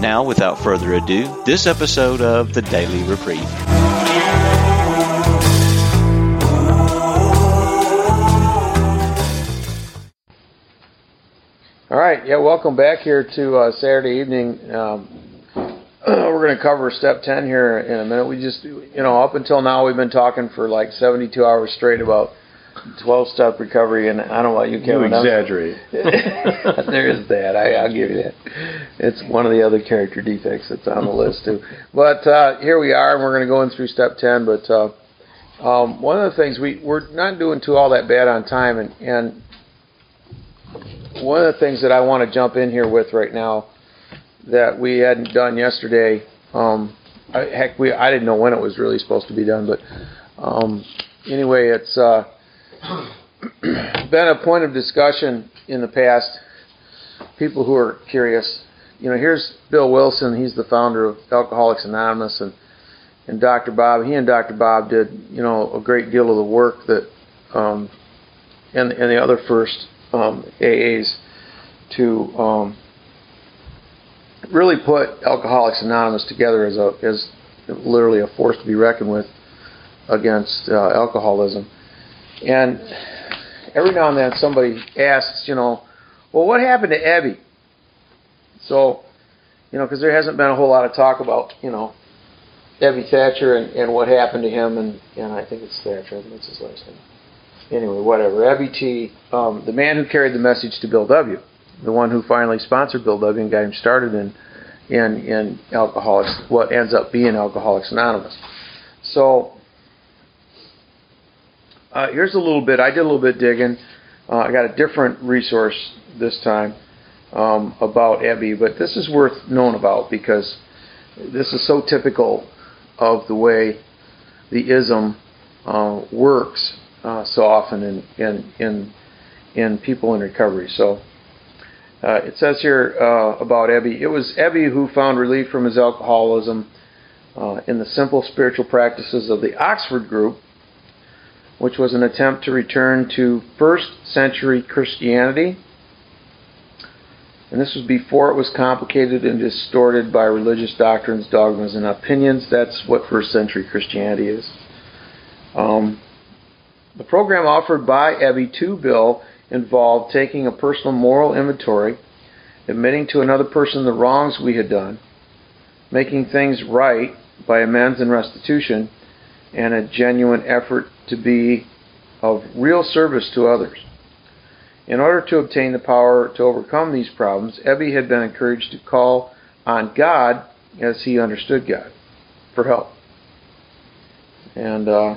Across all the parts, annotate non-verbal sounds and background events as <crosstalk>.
Now, without further ado, this episode of the Daily Reprieve. All right, yeah, welcome back here to uh, Saturday evening. Um, <clears throat> we're going to cover step 10 here in a minute. We just, you know, up until now we've been talking for like 72 hours straight about 12 step recovery, and I don't know about you, Kevin. You exaggerate. <laughs> there is that. I, I'll give you that. It's one of the other character defects that's on the list, too. But uh, here we are, and we're going to go in through step 10. But uh, um, one of the things we, we're not doing too all that bad on time, and, and one of the things that I want to jump in here with right now that we hadn't done yesterday. Um, I, heck, we I didn't know when it was really supposed to be done, but um, anyway, it's uh, been a point of discussion in the past. People who are curious, you know, here's Bill Wilson. He's the founder of Alcoholics Anonymous, and and Dr. Bob. He and Dr. Bob did, you know, a great deal of the work that, um, and and the other first um, AAs to um, really put Alcoholics Anonymous together as a as literally a force to be reckoned with against uh, alcoholism. And every now and then somebody asks, you know, well, what happened to Abby? So, you know, because there hasn't been a whole lot of talk about, you know, Abby Thacher and, and what happened to him, and, and I think it's Thacher, I think that's his last name. Anyway, whatever. Abby T, um, the man who carried the message to Bill W., the one who finally sponsored Bill W. and got him started in in in Alcoholics, what ends up being Alcoholics Anonymous. So uh, here's a little bit. I did a little bit digging. Uh, I got a different resource this time um, about Ebby, but this is worth knowing about because this is so typical of the way the ism uh, works uh, so often in, in in in people in recovery. So uh, it says here uh, about Ebby. It was Ebby who found relief from his alcoholism uh, in the simple spiritual practices of the Oxford group, which was an attempt to return to first century Christianity. And this was before it was complicated and distorted by religious doctrines, dogmas, and opinions. That's what first century Christianity is. Um, the program offered by Ebby to Bill involved taking a personal moral inventory, admitting to another person the wrongs we had done, making things right by amends and restitution, and a genuine effort to be of real service to others. In order to obtain the power to overcome these problems, Ebby had been encouraged to call on God as he understood God for help. And uh,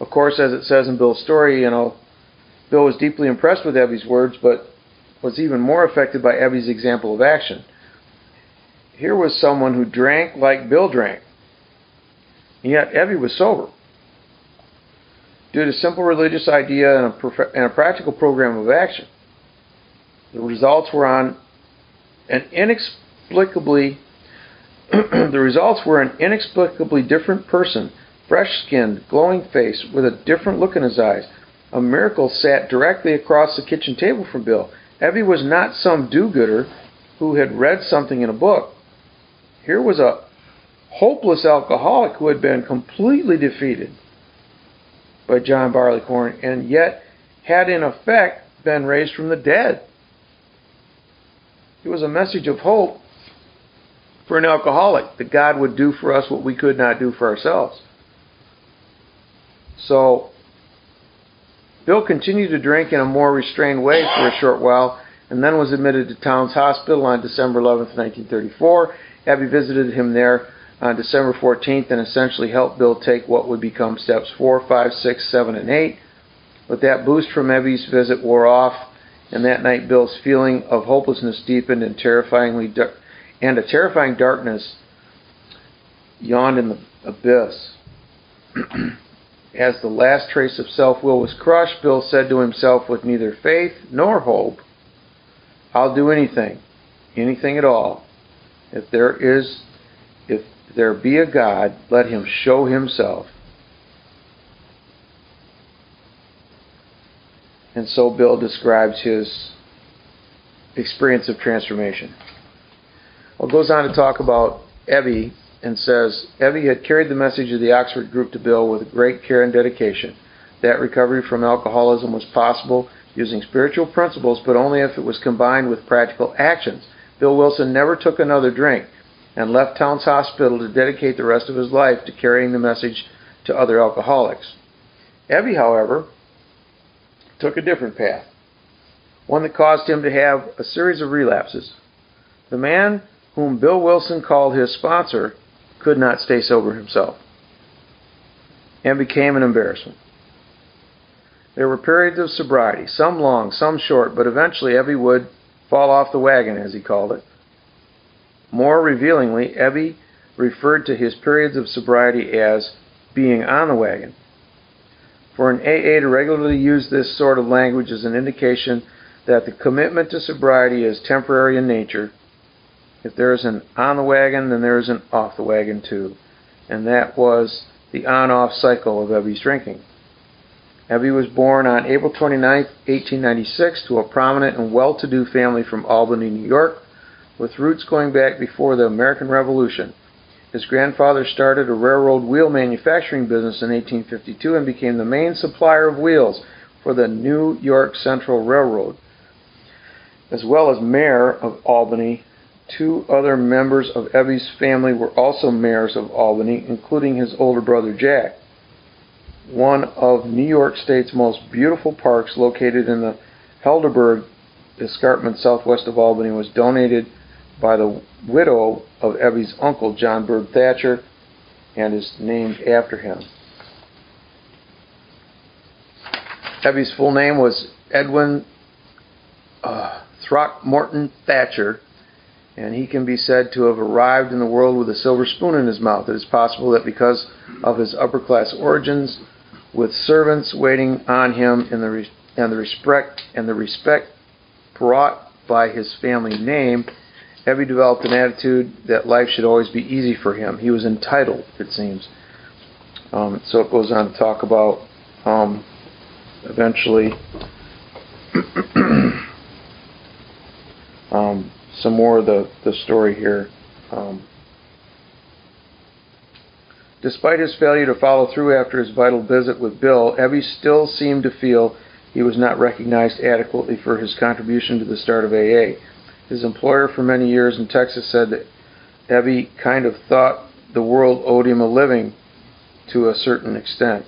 of course, as it says in Bill's story, you know, Bill was deeply impressed with Ebby's words, but was even more affected by Ebby's example of action. Here was someone who drank like Bill drank, and yet Ebby was sober. Due to simple religious idea and a, prof- and a practical program of action, the results were on an inexplicably <clears throat> the results were an inexplicably different person, fresh-skinned, glowing face, with a different look in his eyes, a miracle sat directly across the kitchen table from Bill. Ebby was not some do gooder who had read something in a book. Here was a hopeless alcoholic who had been completely defeated by John Barleycorn and yet had in effect been raised from the dead. It was a message of hope for an alcoholic that God would do for us what we could not do for ourselves. So Bill continued to drink in a more restrained way for a short while and then was admitted to Towns Hospital on December 11, 1934. Ebby visited him there on December 14th and essentially helped Bill take what would become steps 4, 5, 6, 7, and 8. But that boost from Ebby's visit wore off, and that night Bill's feeling of hopelessness deepened and terrifyingly and a terrifying darkness yawned in the abyss. <clears throat> As the last trace of self will was crushed, Bill said to himself with neither faith nor hope, I'll do anything, anything at all. If there is, if there be a God, let him show himself. And so Bill describes his experience of transformation. Well, goes on to talk about Ebby and says Ebby had carried the message of the Oxford group to Bill with great care and dedication. That recovery from alcoholism was possible using spiritual principles, but only if it was combined with practical actions. Bill Wilson never took another drink and left Towns Hospital to dedicate the rest of his life to carrying the message to other alcoholics. Ebby, however, took a different path, one that caused him to have a series of relapses. The man whom Bill Wilson called his sponsor could not stay sober himself and became an embarrassment. There were periods of sobriety, some long, some short, but eventually Ebby would fall off the wagon, as he called it. More revealingly, Ebby referred to his periods of sobriety as being on the wagon. For an AA to regularly use this sort of language is an indication that the commitment to sobriety is temporary in nature. If there is an on the wagon, then there is an off the wagon too. And that was the on off cycle of Ebby's drinking. Ebby was born on April 29, 1896, to a prominent and well to do family from Albany, New York with roots going back before the American Revolution. His grandfather started a railroad wheel manufacturing business in 1852 and became the main supplier of wheels for the New York Central Railroad, as well as mayor of Albany. Two other members of Ebby's family were also mayors of Albany, including his older brother Jack. One of New York State's most beautiful parks, located in the Helderberg escarpment southwest of Albany, was donated by the widow of Ebby's uncle, John Boyd Thacher, and is named after him. Ebby's full name was Edwin uh, Throckmorton Thacher, and he can be said to have arrived in the world with a silver spoon in his mouth. It is possible that because of his upper class origins, with servants waiting on him and the, re- and the respect and the respect brought by his family name, Ebby developed an attitude that life should always be easy for him. He was entitled, it seems. Um, so it goes on to talk about um, eventually <clears throat> um, some more of the, the story here. Um, despite his failure to follow through after his vital visit with Bill, Ebby still seemed to feel he was not recognized adequately for his contribution to the start of AA. His employer for many years in Texas said that Ebby kind of thought the world owed him a living to a certain extent.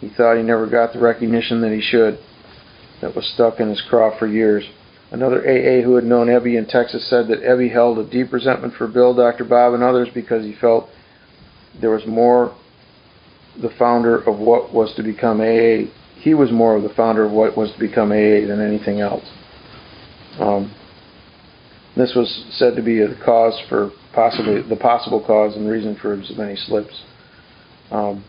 He thought he never got the recognition that he should, that was stuck in his craw for years. Another AA who had known Ebby in Texas said that Ebby held a deep resentment for Bill, Dr. Bob, and others because he felt there was more the founder of what was to become AA. He was more of the founder of what was to become AA than anything else. Um, this was said to be a cause for possibly the possible cause and reason for his many slips. Um,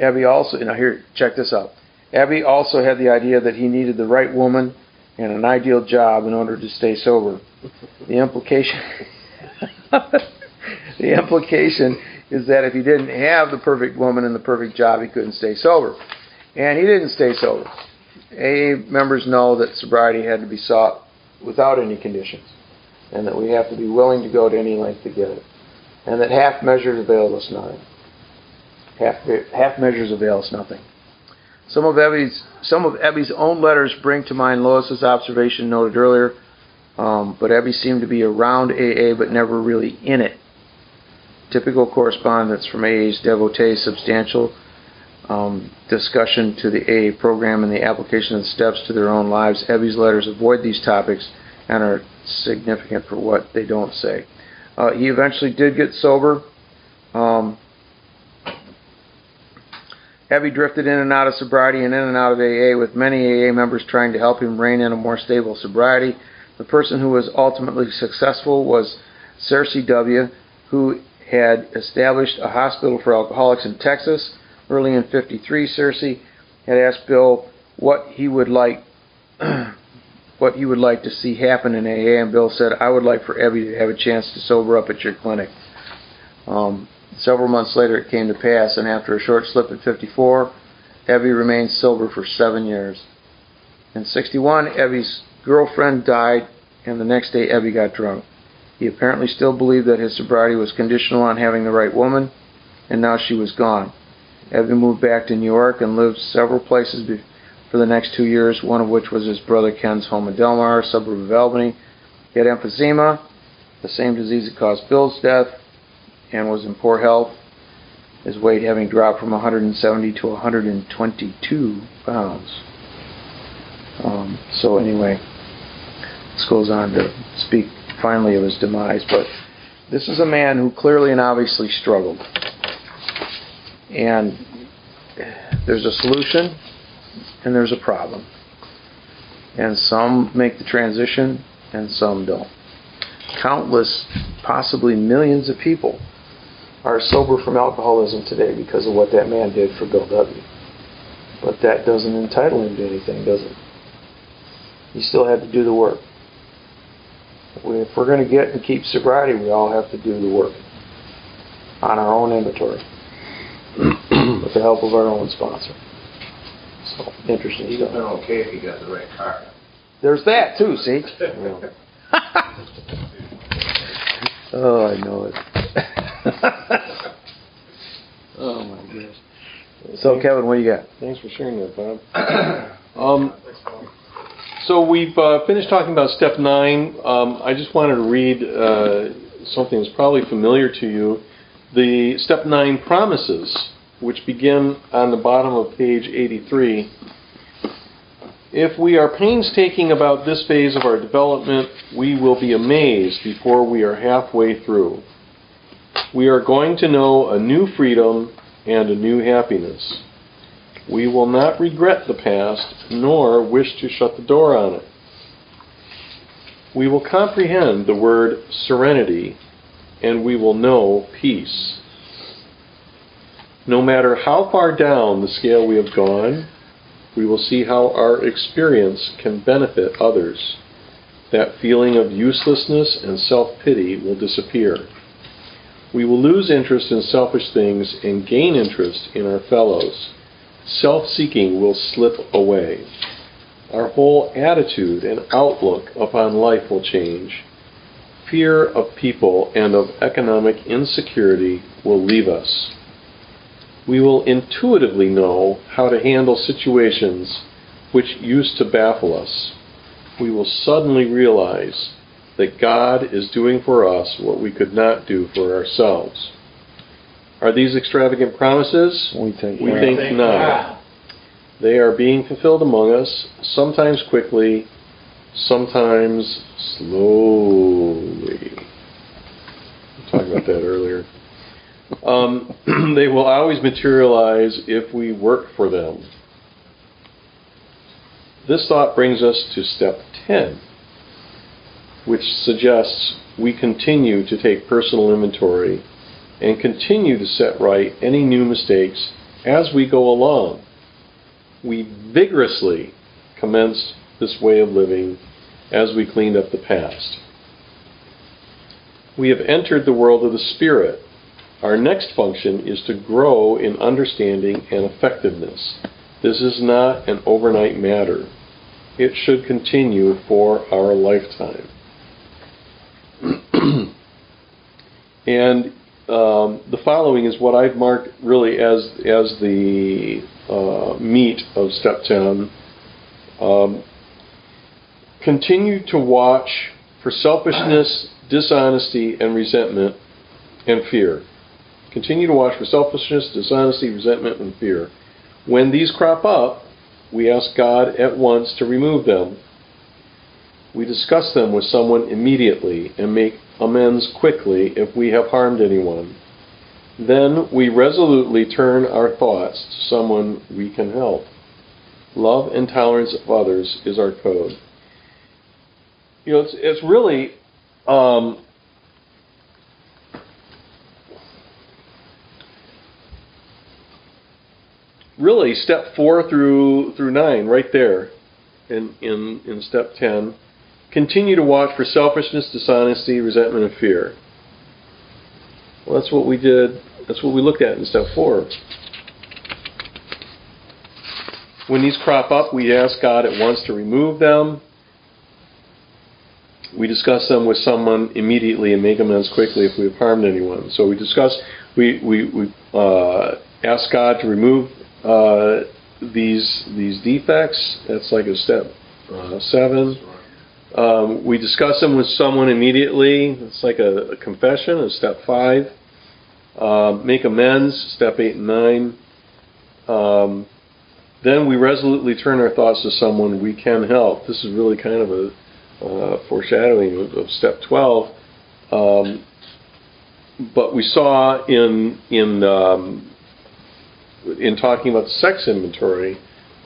Ebby also, now here, check this out. Ebby also had the idea that he needed the right woman and an ideal job in order to stay sober. The implication, <laughs> the implication is that if he didn't have the perfect woman and the perfect job, he couldn't stay sober. And he didn't stay sober. AA members know that sobriety had to be sought without any conditions and that we have to be willing to go to any length to get it, and that half measures avail us nothing. Half, half measures avail us nothing. Some of Ebby's some of Ebby's own letters bring to mind Lois's observation noted earlier, um, but Ebby seemed to be around AA but never really in it. Typical correspondence from AA's devotees, substantial um, discussion to the AA program and the application of the steps to their own lives. Ebby's letters avoid these topics and are significant for what they don't say. Uh, he eventually did get sober. Um, Ebby drifted in and out of sobriety and in and out of AA, with many AA members trying to help him rein in a more stable sobriety. The person who was ultimately successful was Searcy W., who had established a hospital for alcoholics in Texas. Early in 53, Searcy had asked Bill what he would like <clears throat> what you would like to see happen in AA, and Bill said, "I would like for Ebby to have a chance to sober up at your clinic." Um, several months later, it came to pass, and after a short slip at 54, Ebby remained sober for seven years. In 61, Ebby's girlfriend died, and the next day, Ebby got drunk. He apparently still believed that his sobriety was conditional on having the right woman, and now she was gone. Ebby moved back to New York and lived several places for the next two years, one of which was his brother Ken's home in Delmar, suburb of Albany. He had emphysema, the same disease that caused Bill's death, and was in poor health, his weight having dropped from 170 to 122 pounds. Um, so anyway, this goes on to speak finally of his demise, but this is a man who clearly and obviously struggled. And there's a solution and there's a problem. And some make the transition and some don't. Countless, possibly millions of people are sober from alcoholism today because of what that man did for Bill W. But that doesn't entitle him to anything, does it? He still had to do the work. If we're going to get and keep sobriety, we all have to do the work on our own inventory <clears throat> with the help of our own sponsor. So interesting. He's been okay if he got the right car. There's that too. See. <laughs> oh, I know it. <laughs> oh my gosh. So Kevin, what do you got? Thanks for sharing that, Bob. <coughs> um, so we've uh, finished talking about step nine. Um, I just wanted to read uh, something that's probably familiar to you. The step nine promises, which begin on the bottom of page 83. If we are painstaking about this phase of our development, we will be amazed before we are halfway through. We are going to know a new freedom and a new happiness. We will not regret the past, nor wish to shut the door on it. We will comprehend the word serenity, and we will know peace. No matter how far down the scale we have gone, we will see how our experience can benefit others. That feeling of uselessness and self pity will disappear. We will lose interest in selfish things and gain interest in our fellows self seeking will slip away. Our whole attitude and outlook upon life will change. Fear of people and of economic insecurity will leave us. We will intuitively know how to handle situations which used to baffle us. We will suddenly realize that God is doing for us what we could not do for ourselves. Are these extravagant promises? We think We think not. They are being fulfilled among us, sometimes quickly, sometimes slowly. We talked about that earlier. Um, <clears throat> they will always materialize if we work for them. This thought brings us to step 10, which suggests we continue to take personal inventory and continue to set right any new mistakes as we go along. We vigorously commenced this way of living as we cleaned up the past. We have entered the world of the Spirit. Our next function is to grow in understanding and effectiveness. This is not an overnight matter. It should continue for our lifetime. <clears throat> and um, the following is what I've marked really as as the uh, meat of step ten. Um, continue to watch for selfishness, dishonesty, and resentment and fear. Continue to watch for selfishness, dishonesty, resentment, and fear. When these crop up, we ask God at once to remove them. We discuss them with someone immediately and make amends quickly if we have harmed anyone. Then we resolutely turn our thoughts to someone we can help. Love and tolerance of others is our code. You know, it's, it's really um, really step four through through nine, right there, in in in step ten. Continue to watch for selfishness, dishonesty, resentment, and fear. Well, that's what we did. That's what we looked at in step four. When these crop up, we ask God at once to remove them. We discuss them with someone immediately and make amends quickly if we have harmed anyone. So we discuss, we, we, we uh, ask God to remove uh, these these defects. That's like a step uh, seven. Um, we discuss them with someone immediately. It's like a, a confession, a step five. Uh, make amends, step eight and nine. Um, then we resolutely turn our thoughts to someone we can help. This is really kind of a uh, foreshadowing of, of, step 12. Um, but we saw in in um, in talking about sex inventory,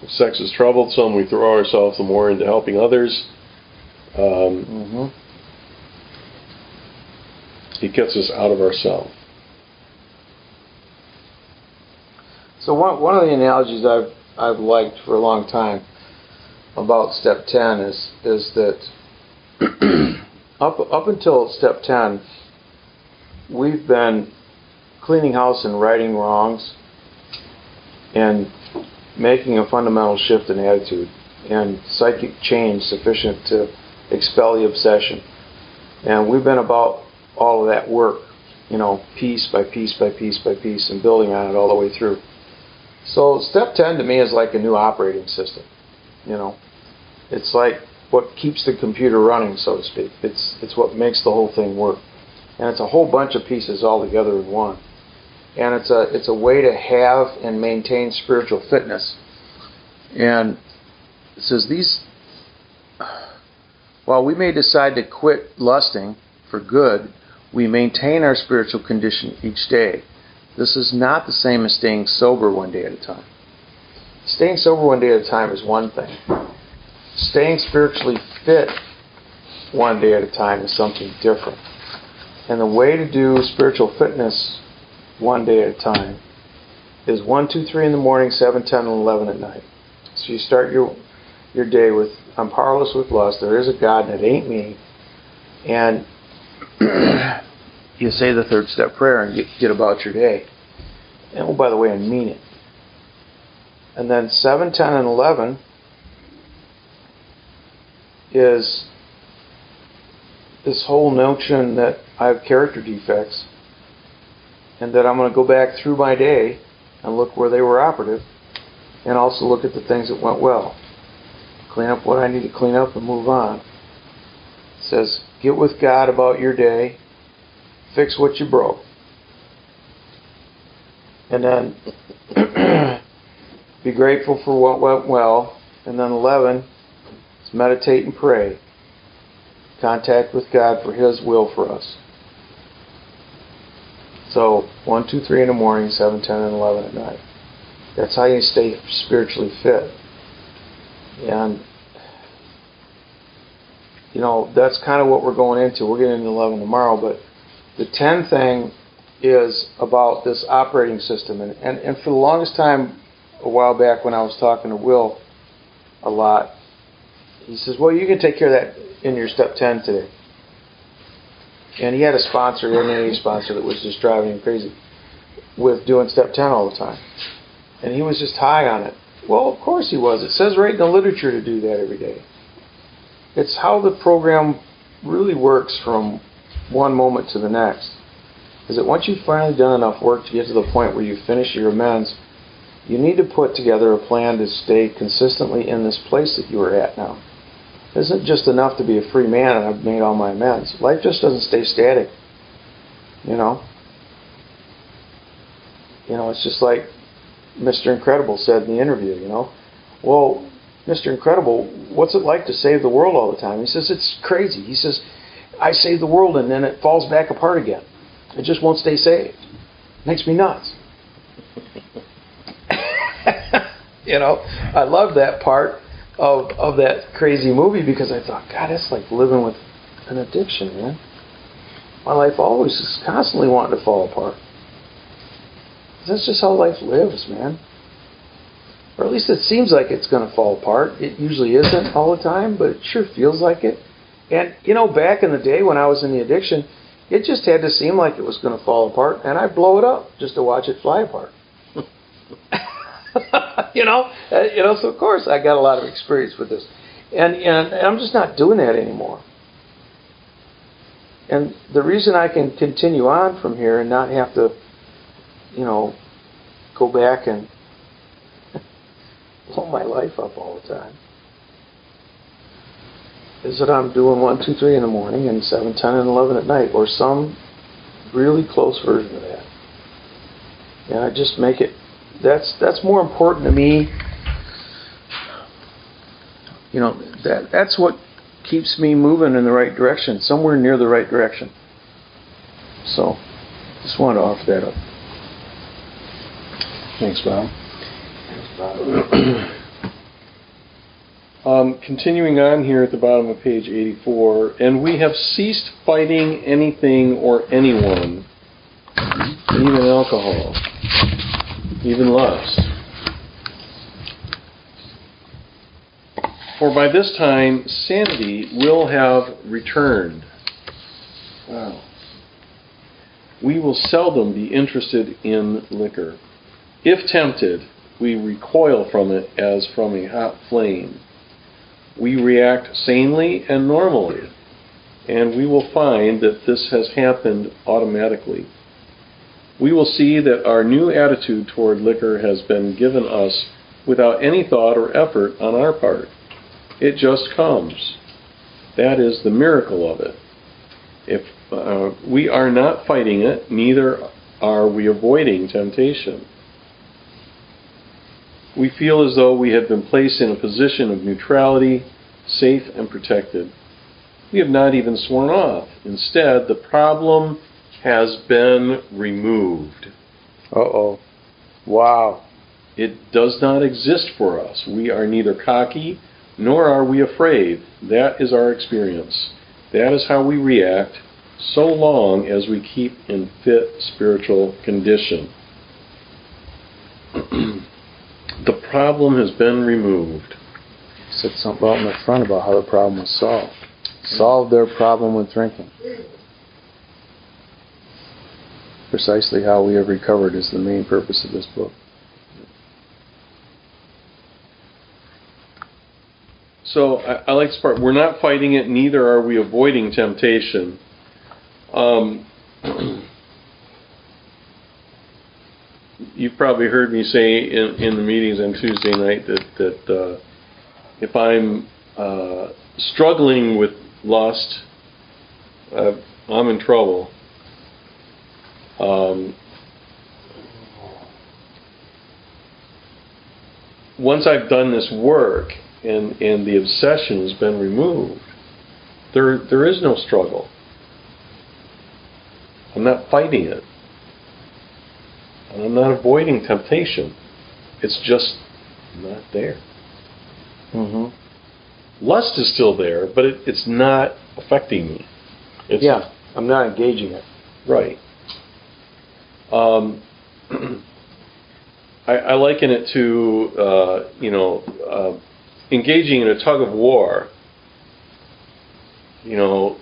if sex is troublesome, we throw ourselves the more into helping others. Um, mm-hmm. It gets us out of ourselves. So one one of the analogies I've I've liked for a long time about step ten is is that <clears throat> up up until step ten, we've been cleaning house and righting wrongs and making a fundamental shift in attitude and psychic change sufficient to expel the obsession. And we've been about all of that work, you know, piece by piece by piece by piece and building on it all the way through. So step 10 to me is like a new operating system, you know. It's like what keeps the computer running, so to speak. It's it's what makes the whole thing work. And it's a whole bunch of pieces all together in one and it's a it's a way to have and maintain spiritual fitness. And it says these while we may decide to quit lusting for good, we maintain our spiritual condition each day. This is not the same as staying sober one day at a time. Staying sober one day at a time is one thing. Staying spiritually fit one day at a time is something different. And the way to do spiritual fitness one day at a time is 1, 2, 3 in the morning, 7, 10, and 11 at night. So you start your your day with I'm powerless with lust. There is a God, and it ain't me. And <clears throat> you say the third step prayer and get, get about your day. And oh, by the way, and mean it. And then 7, 10, and 11 is this whole notion that I have character defects and that I'm going to go back through my day and look where they were operative and also look at the things that went well. Clean up what I need to clean up and move on. It says, get with God about your day, fix what you broke. And then <clears throat> be grateful for what went well. And then 11 is meditate and pray. Contact with God for His will for us. So 1, 2, 3 in the morning, 7, 10, and 11 at night. That's how you stay spiritually fit. And, you know, that's kind of what we're going into. We're getting into 11 tomorrow, but the 10 thing is about this operating system. And, and, and for the longest time, a while back when I was talking to Will a lot, he says, well, you can take care of that in your step 10 today. And he had a sponsor, an MMA sponsor, that was just driving him crazy with doing step 10 all the time. And he was just high on it. Well, of course he was. It says right in the literature to do that every day. It's how the program really works from one moment to the next. Is that once you've finally done enough work to get to the point where you finish your amends, you need to put together a plan to stay consistently in this place that you are at now isn't just enough to be a free man and I've made all my amends. Life just doesn't stay static. You know? You know, it's just like Mr. Incredible said in the interview, you know. Well, Mr. Incredible, what's it like to save the world all the time? He says, it's crazy. He says, I save the world and then it falls back apart again. It just won't stay saved. Makes me nuts. <laughs> you know, I love that part of of that crazy movie because I thought, God, that's like living with an addiction, man. My life always is constantly wanting to fall apart. That's just how life lives, man. or at least it seems like it's going to fall apart. It usually isn't all the time, but it sure feels like it. And you know, back in the day when I was in the addiction, it just had to seem like it was going to fall apart, and I'd blow it up just to watch it fly apart. <laughs> <laughs> you know, uh, you know. So of course, I got a lot of experience with this, and and I'm just not doing that anymore. And the reason I can continue on from here and not have to, you know, go back and <laughs> blow my life up all the time is that I'm doing 1, 2, 3 in the morning and 7, 10, and 11 at night, or some really close version of that. And I just make it, that's, that's more important to me. You know, that, that's what keeps me moving in the right direction, somewhere near the right direction. So, just wanted to offer that up. Thanks, Bob. <clears throat> Um, continuing on here at the bottom of page 84, and we have ceased fighting anything or anyone, even alcohol, even lust. For by this time sanity will have returned. Wow. We will seldom be interested in liquor. If tempted, we recoil from it as from a hot flame we react sanely and normally. And we will find that this has happened automatically. We will see that our new attitude toward liquor has been given us without any thought or effort on our part. It just comes. That is the miracle of it. If uh, we are not fighting it, neither are we avoiding temptation. We feel as though we have been placed in a position of neutrality, safe and protected. We have not even sworn off. Instead, the problem has been removed. Uh oh. Wow. It does not exist for us. We are neither cocky nor are we afraid. That is our experience. That is how we react so long as we keep in fit spiritual condition. <clears throat> the problem has been removed. Said something out in the front about how the problem was solved. Solved their problem with drinking. Precisely how we have recovered is the main purpose of this book. So I, I like this part. We're not fighting it, neither are we avoiding temptation. Um, <clears throat> you've probably heard me say in, in the meetings on Tuesday night that that uh, if I'm uh, struggling with lust, uh, I'm in trouble. Um, once I've done this work and, and the obsession has been removed, there there is no struggle. I'm not fighting it. And I'm not avoiding temptation. It's just not there. Mm-hmm. Lust is still there, but it, it's not affecting me. It's, Yeah, I'm not engaging it. Right. Um, <clears throat> I, I liken it to, uh, you know, uh, engaging in a tug of war. You know,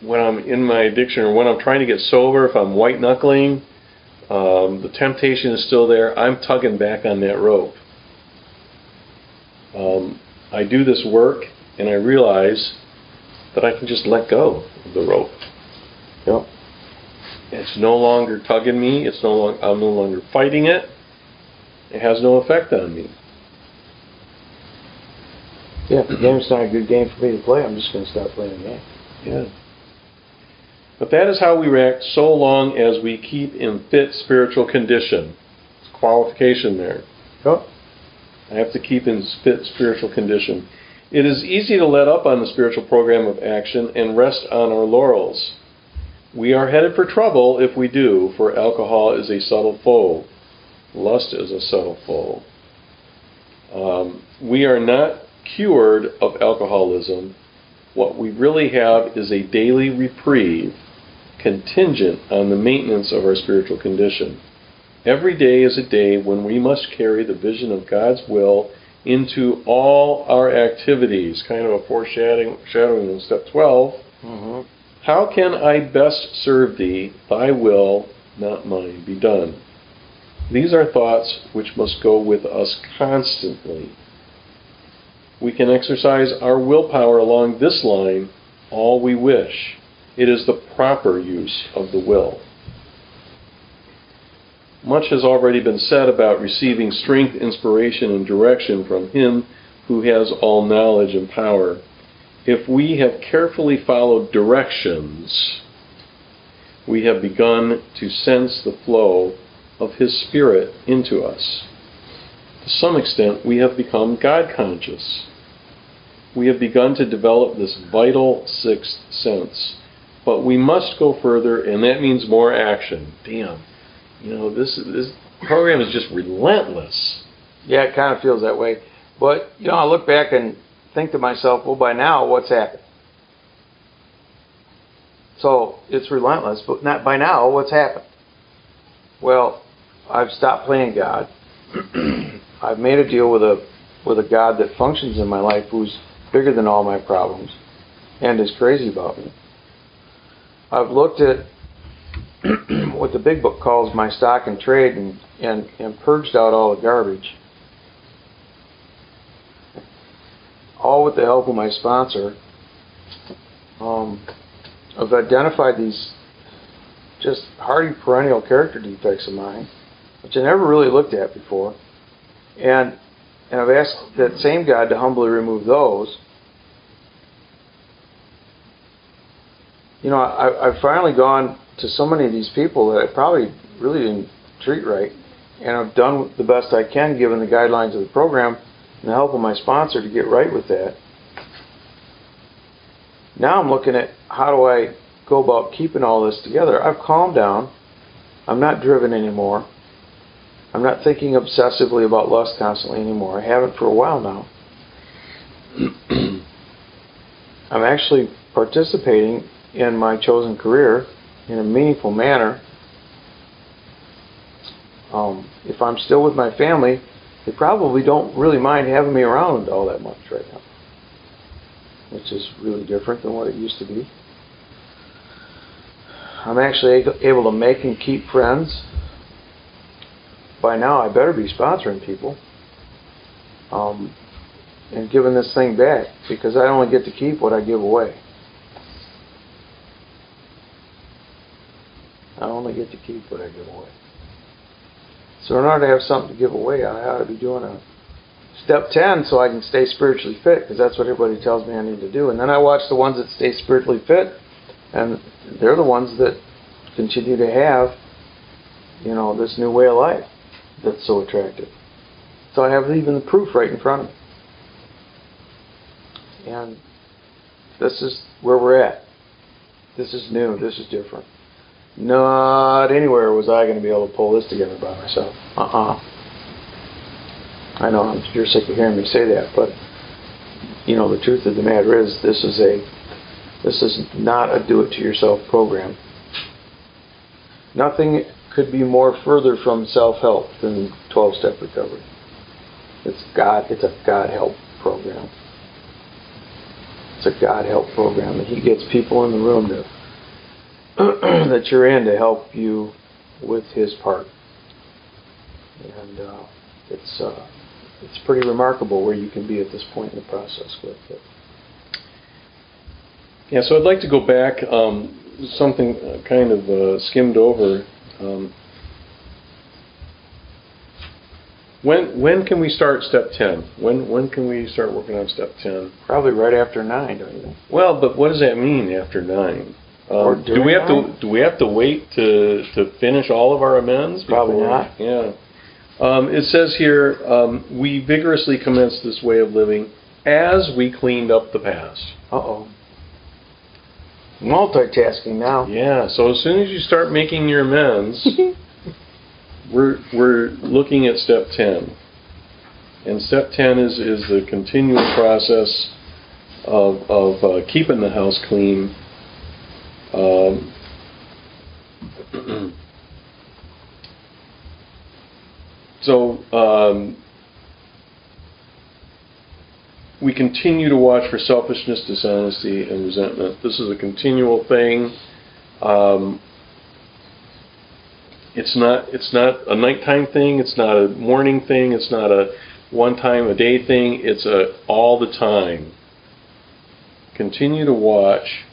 when I'm in my addiction or when I'm trying to get sober, if I'm white knuckling, um, the temptation is still there. I'm tugging back on that rope. Um, I do this work and I realize that I can just let go of the rope. Yep. It's no longer tugging me. It's no long, I'm no longer fighting it. It has no effect on me. Yeah, if the game's not a good game for me to play, I'm just going to stop playing the game. Yeah. But that is how we react so long as we keep in fit spiritual condition. Qualification there. Yep. I have to keep in fit spiritual condition. It is easy to let up on the spiritual program of action and rest on our laurels. We are headed for trouble if we do, for alcohol is a subtle foe. Lust is a subtle foe. Um, we are not cured of alcoholism. What we really have is a daily reprieve contingent on the maintenance of our spiritual condition. Every day is a day when we must carry the vision of God's will into all our activities. Kind of a foreshadowing shadowing in step 12. Mm-hmm. How can I best serve thee? Thy will, not mine, be done. These are thoughts which must go with us constantly. We can exercise our willpower along this line all we wish. It is the proper use of the will. Much has already been said about receiving strength, inspiration, and direction from Him who has all knowledge and power. If we have carefully followed directions, we have begun to sense the flow of His Spirit into us. To some extent, we have become God conscious. We have begun to develop this vital sixth sense. But we must go further, and that means more action. Damn. You know, this, this program is just relentless. Yeah, it kind of feels that way. But, you know, I look back and think to myself, well, by now, what's happened? So it's relentless, but not by now, what's happened? Well, I've stopped playing God. <clears throat> I've made a deal with a with a God that functions in my life who's bigger than all my problems and is crazy about me. I've looked at <clears throat> what the big book calls my stock and trade and, and, and purged out all the garbage. All with the help of my sponsor. Um, I've identified these just hardy perennial character defects of mine, which I never really looked at before. And and I've asked that same God to humbly remove those. You know, I, I've finally gone to so many of these people that I probably really didn't treat right, and I've done the best I can given the guidelines of the program and the help of my sponsor to get right with that. Now I'm looking at how do I go about keeping all this together. I've calmed down. I'm not driven anymore. I'm not thinking obsessively about lust constantly anymore. I haven't for a while now. <clears throat> I'm actually participating in my chosen career in a meaningful manner. Um, if I'm still with my family, they probably don't really mind having me around all that much right now, which is really different than what it used to be. I'm actually able to make and keep friends by now I better be sponsoring people um, and giving this thing back because I only get to keep what I give away. I only get to keep what I give away. So in order to have something to give away, I ought to be doing a step 10 so I can stay spiritually fit because that's what everybody tells me I need to do. And then I watch the ones that stay spiritually fit and they're the ones that continue to have, you know, this new way of life that's so attractive. So I have even the proof right in front of me. And this is where we're at. This is new. This is different. Not anywhere was I going to be able to pull this together by myself. Uh-uh. I know you're sick of hearing me say that, but you know the truth of the matter is this is a this is not a do-it-to-yourself program. Nothing could be more further from self-help than 12-step recovery. It's God. It's a God help program. It's a God help program, and He gets people in the room to, <clears throat> that you're in to help you with His part. And uh, it's uh, it's pretty remarkable where you can be at this point in the process with it. Yeah, so I'd like to go back. Um, something uh, kind of uh, skimmed over um, when when can we start step ten? When when can we start working on step ten? Probably right after nine, don't you think? Well, but what does that mean after nine? Or Um, do we have to do we have to wait to to finish all of our amends? Probably before- not. Yeah. Um, it says here um, we vigorously commenced this way of living as we cleaned up the past. Uh oh. Multitasking now. Yeah. So as soon as you start making your amends, <laughs> we're we're looking at step ten, and step ten is is the continual process of of uh, keeping the house clean. Um, <clears throat> so um, we continue to watch for selfishness, dishonesty, and resentment. This is a continual thing. Um, it's not it's not a nighttime thing. It's not a morning thing. It's not a one time a day thing. It's a all the time. Continue to watch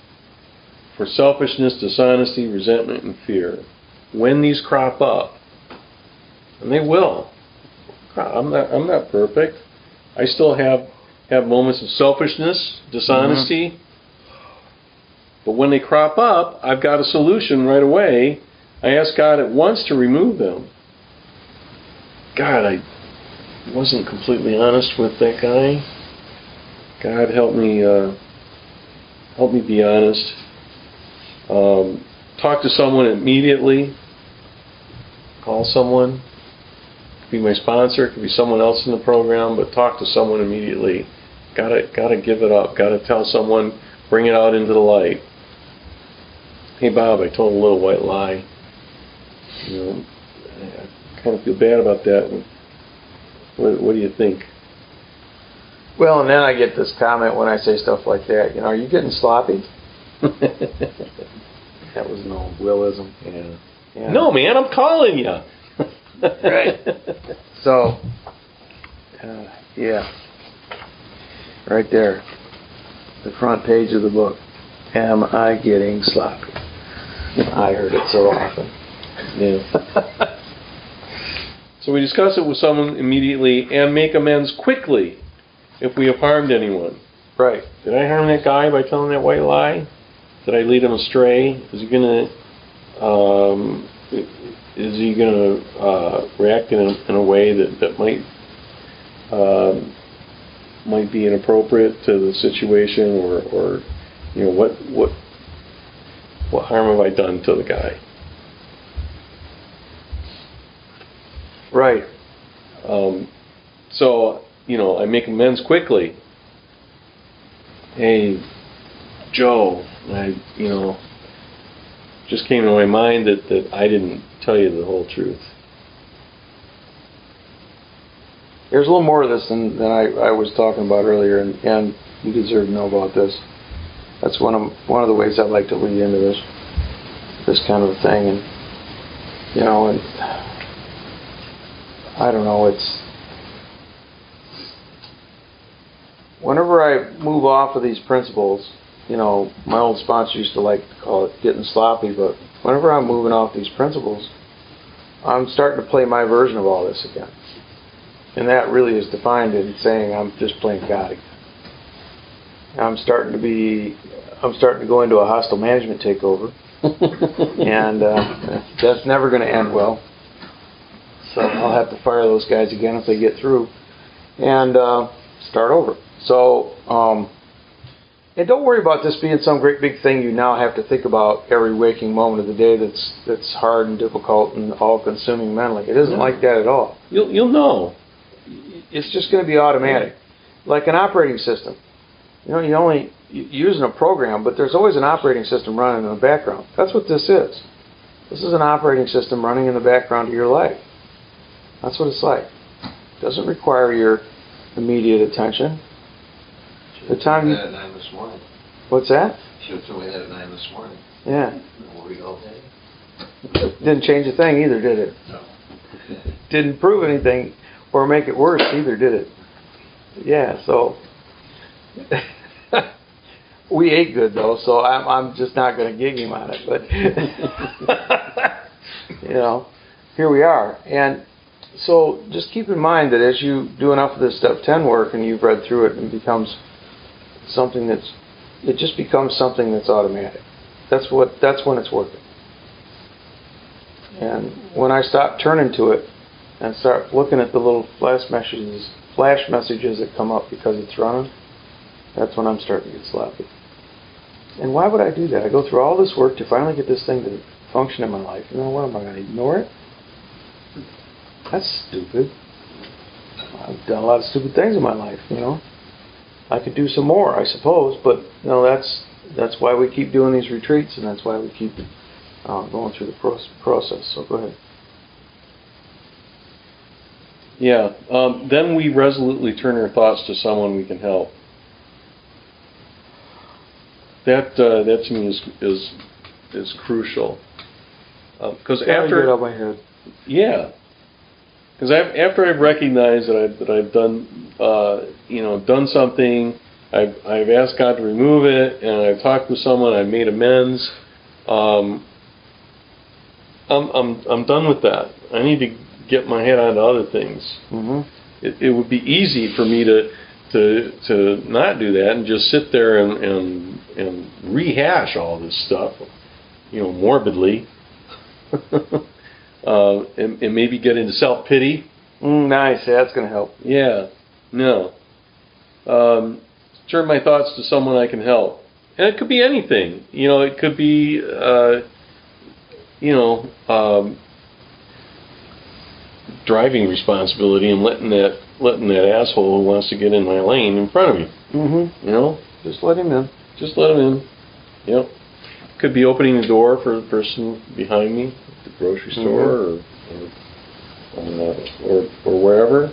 for selfishness, dishonesty, resentment, and fear. When these crop up, and they will. I'm not I'm not perfect. I still have have moments of selfishness, dishonesty. Mm-hmm. But when they crop up, I've got a solution right away. I ask God at once to remove them. God, I wasn't completely honest with that guy. God, help me, uh, help me be honest. Um, talk to someone immediately. Call someone. Could be my sponsor. It could be someone else in the program. But talk to someone immediately. Gotta, gotta give it up. Gotta tell someone. Bring it out into the light. Hey Bob, I told a little white lie. You know, I kind of feel bad about that. What, what do you think? Well, and then I get this comment when I say stuff like that. You know, are you getting sloppy? <laughs> that was no Willism. Yeah. yeah. No, man, I'm calling you. right. <laughs> So, uh, yeah, right there, the front page of the book. Am I getting sloppy? I heard it so often. Yeah. <laughs> So we discuss it with someone immediately and make amends quickly if we have harmed anyone. Right. Did I harm that guy by telling that white lie? Did I lead him astray? Is he gonna um, is he gonna uh, react in a, in a way that that might um, might be inappropriate to the situation, or or you know what what what harm have I done to the guy? Right. Um, so, you know, I make amends quickly. Hey, Joe, I, you know, just came to my mind that, that I didn't tell you the whole truth. There's a little more of this than, than I, I was talking about earlier, and, and you deserve to know about this. That's one of one of the ways I'd like to lead into this this kind of thing, and you know, and I don't know, it's whenever I move off of these principles, you know, my old sponsor used to like to call it getting sloppy, but whenever I'm moving off these principles, I'm starting to play my version of all this again. And that really is defined in saying I'm just playing God again. I'm starting to be, I'm starting to go into a hostile management takeover. <laughs> and uh, that's never going to end well. So I'll have to fire those guys again if they get through and uh, start over. So, um, and don't worry about this being some great big thing you now have to think about every waking moment of the day that's that's hard and difficult and all consuming mentally. It isn't like that at all. You'll you'll know. It's just going to be automatic, like an operating system. You know, you only you're using a program, but there's always an operating system running in the background. That's what this is. This is an operating system running in the background of your life. That's what it's like. It doesn't require your immediate attention. The time you. had At nine this morning. What's that? Should have told me that at nine this morning. Yeah. All day. Didn't change a thing either, did it? No. <laughs> Didn't prove anything or make it worse either, did it? Yeah. So. <laughs> we ate good though, so I'm I'm just not going to gig him on it, but <laughs> you know, here we are, and so just keep in mind that as you do enough of this step 10 work and you've read through it and it becomes something that's it just becomes something that's automatic. That's what that's when it's working. And when i stop turning to it and start looking at the little flash messages flash messages that come up because it's running that's when i'm starting to get sloppy. And why would i do that? I go through all this work to finally get this thing to function in my life. And then what? Am i going to ignore it. That's stupid. I've done a lot of stupid things in my life, you know. I could do some more, I suppose, but you know that's that's why we keep doing these retreats, and that's why we keep uh, going through the process. So go ahead. Yeah. Um, then we resolutely turn our thoughts to someone we can help. That uh, that to me is is is crucial. Because Gotta after get out of my head. Yeah. Because after I've recognized that I've, that I've done, uh, you know, done something, I've, I've asked God to remove it, and I've talked with someone, I've made amends, um, I'm, I'm, I'm done with that. I need to get my head onto other things. Mm-hmm. It, it would be easy for me to, to, to not do that and just sit there and, and, and rehash all this stuff, you know, morbidly. <laughs> uh, and, and maybe get into self pity. Mm, nice. Yeah, that's gonna help. Yeah, no. Um, turn my thoughts to someone I can help, and it could be anything. You know, it could be, uh, you know, um, driving responsibility and letting that letting that asshole who wants to get in my lane in front of me. Mm-hmm. You know, Just let him in. just let him in. Yep. Could be opening the door for the person behind me, the grocery store or or, uh, or or wherever.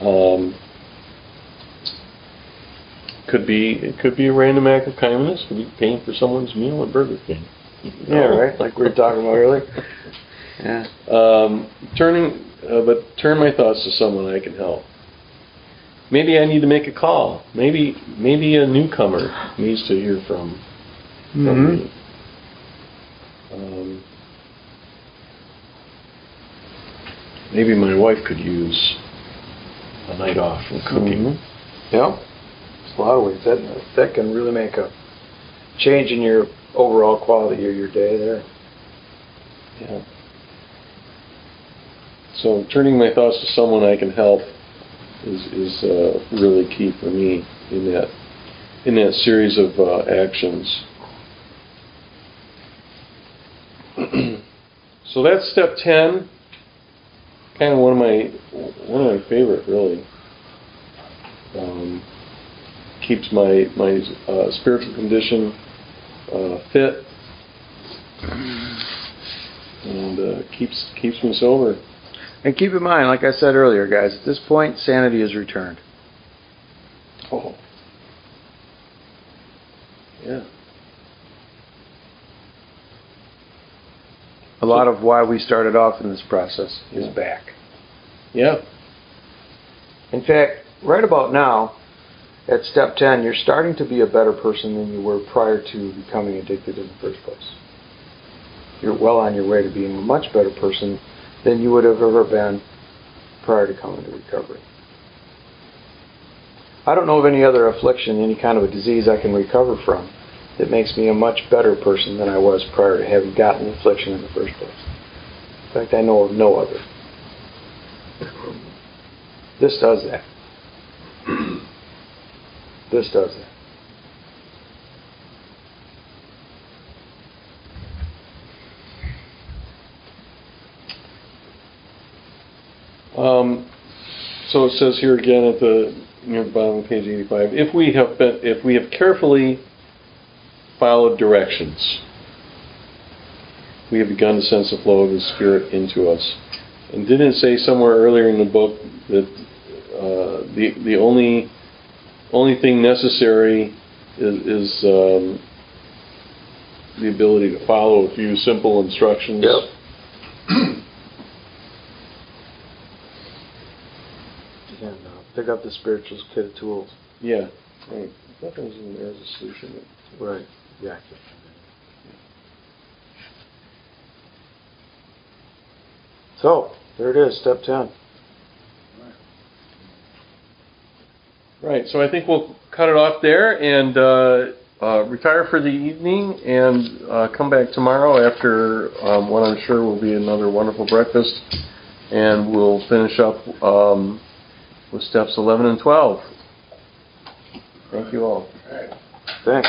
Um, could be it could be a random act of kindness. Could be paying for someone's meal at Burger King. Yeah, right. Like we were talking about earlier. Yeah. <laughs> Um, turning, uh, but turn my thoughts to someone I can help. Maybe I need to make a call. Maybe maybe a newcomer needs to hear from from Mhm. me. Um, maybe my wife could use a night off from cooking. Mhm. Yeah. There's a lot of ways that that can really make a change in your overall quality of your day there. Yeah. So turning my thoughts to someone I can help is is uh, really key for me in that in that series of uh, actions. <clears throat> so that's step ten. Kind of one of my one of my favorite, really. Um, keeps my my uh, spiritual condition uh, fit and uh, keeps keeps me sober. And keep in mind, like I said earlier, guys, at this point, sanity is returned. Oh, yeah, A lot of why we started off in this process is Yeah. back. yeah, In fact, right about now, at step 10, you're starting to be a better person than you were prior to becoming addicted in the first place. You're well on your way to being a much better person than you would have ever been prior to coming to recovery. I don't know of any other affliction, any kind of a disease I can recover from that makes me a much better person than I was prior to having gotten affliction in the first place. In fact, I know of no other. This does that. This does that. Um, so it says here again at the near the bottom of page 85, if we have been, if we have carefully followed directions, we have begun to sense the flow of the Spirit into us. And didn't it say somewhere earlier in the book that uh, the the only only thing necessary is, is um, the ability to follow a few simple instructions? Yep. <clears throat> and uh, pick up the spiritual kit of tools. Yeah. Right. I thought there was an there's a solution. Right. Exactly. So, there it is, step 10. Right. So I think we'll cut it off there and uh, uh, retire for the evening and uh, come back tomorrow after um, what I'm sure will be another wonderful breakfast, and we'll finish up um, with steps 11 and 12. Thank you all. Thanks.